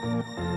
Música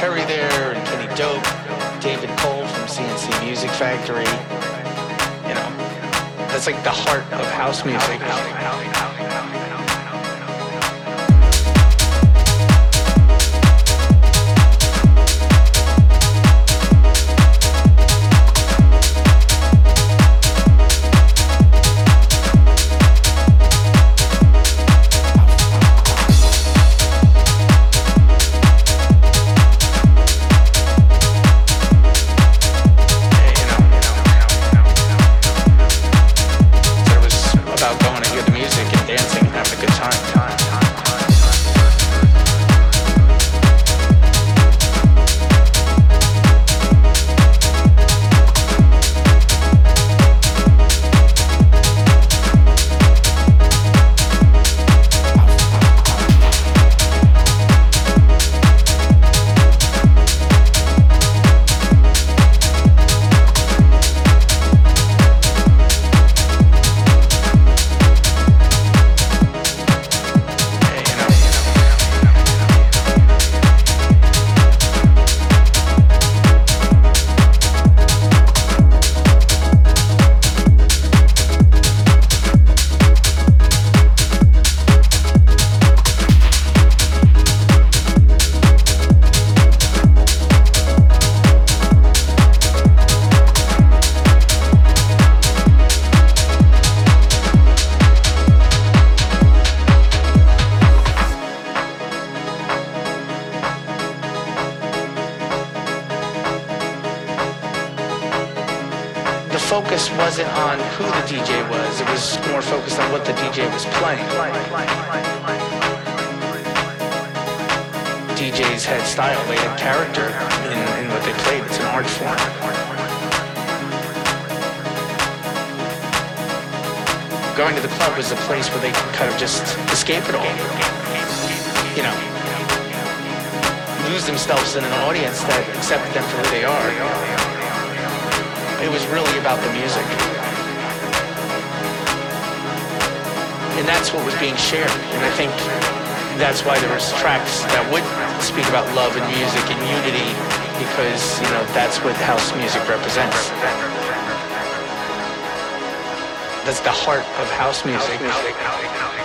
Terry there and Kenny Dope, David Cole from C+C Music Factory. You know, that's like the heart of house music. on who the DJ was. It was more focused on what the DJ was playing. DJs had style, they had character in, in what they played. It's an art form. going to the club was a place where they could kind of just escape it all. You know, lose themselves in an audience that accepted them for who they are. It was really about the music. and that's what was being shared. And I think that's why there was tracks that would speak about love and music and unity because, you know, that's what house music represents. That's the heart of house music. House music.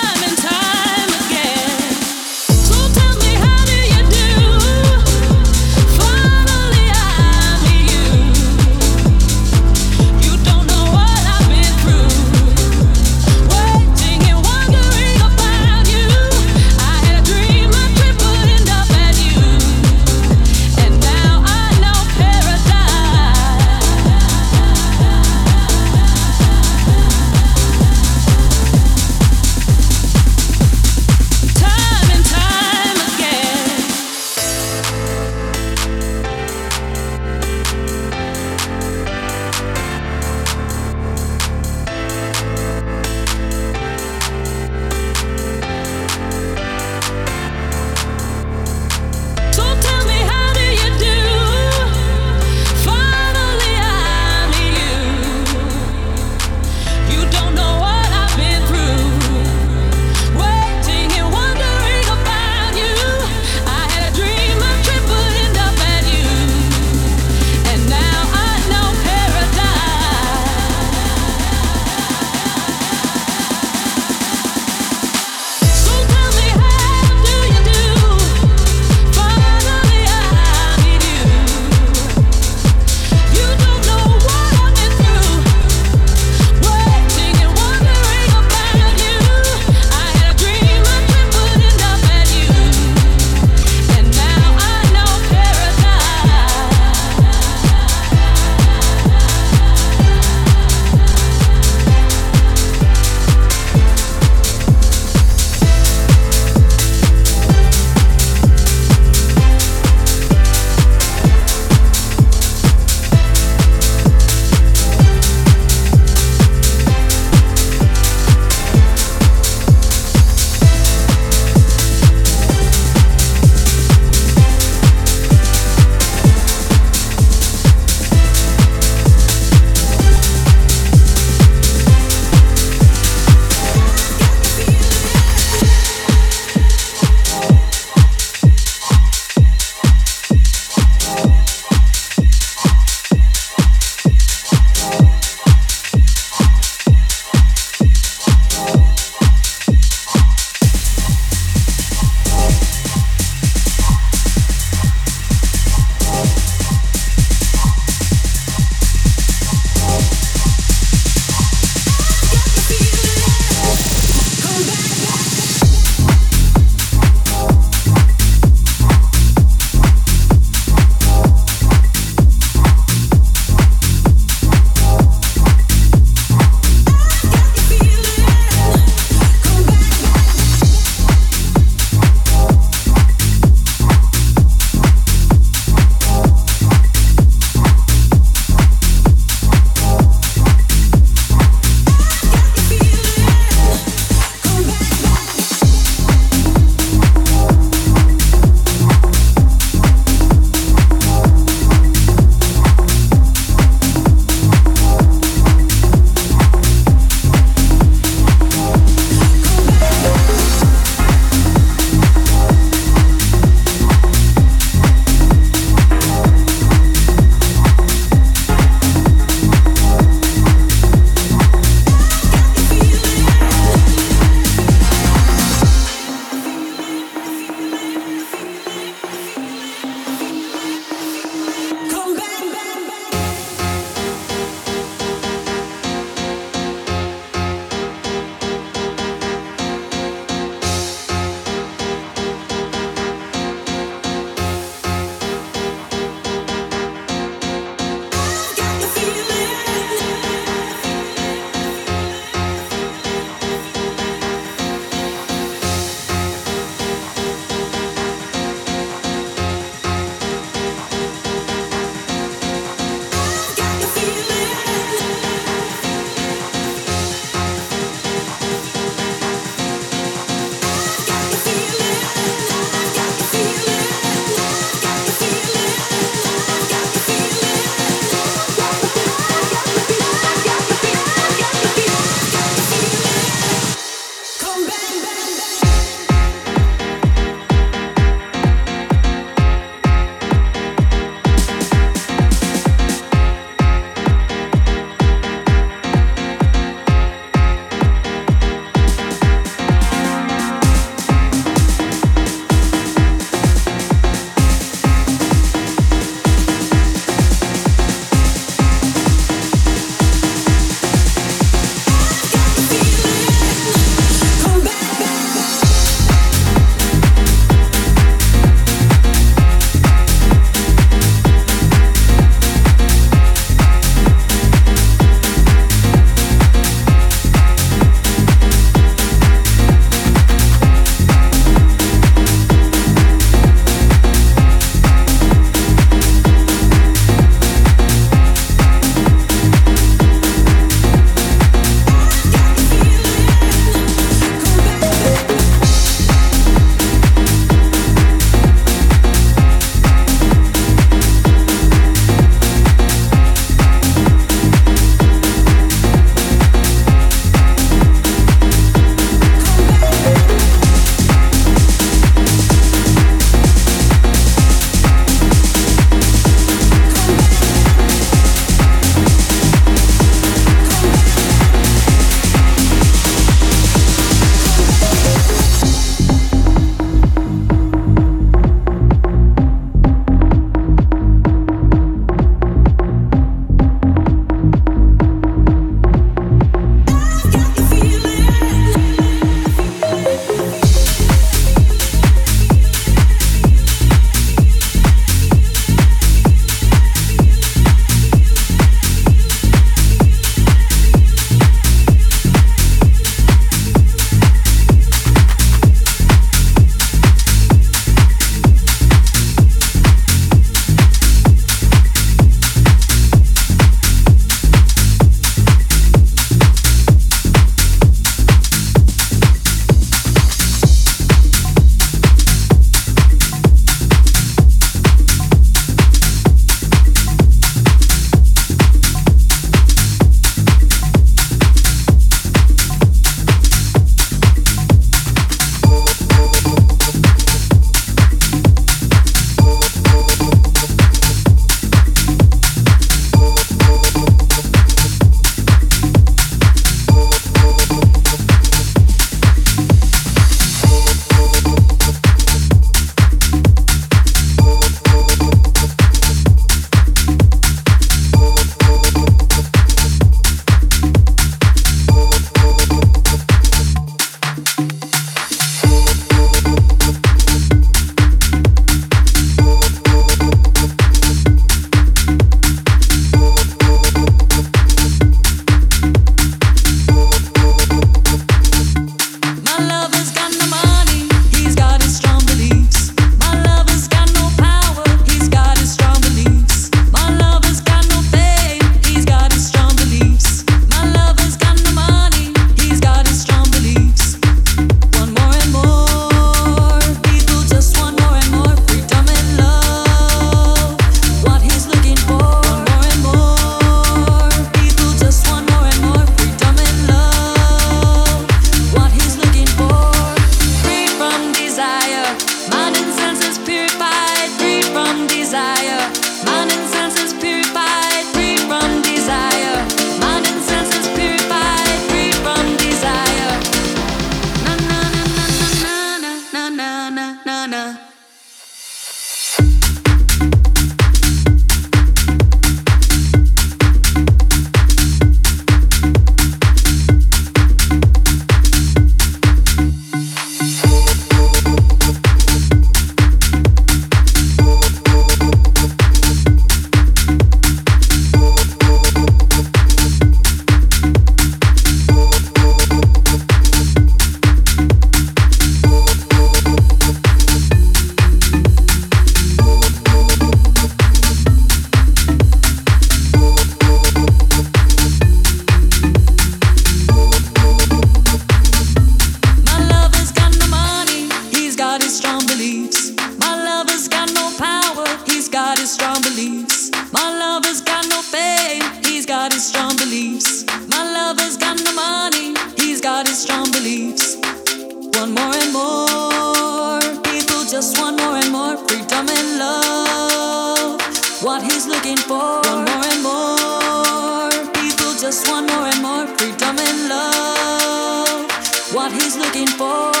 what he's looking for. Want more and more. People just want more and more freedom and love. What he's looking for.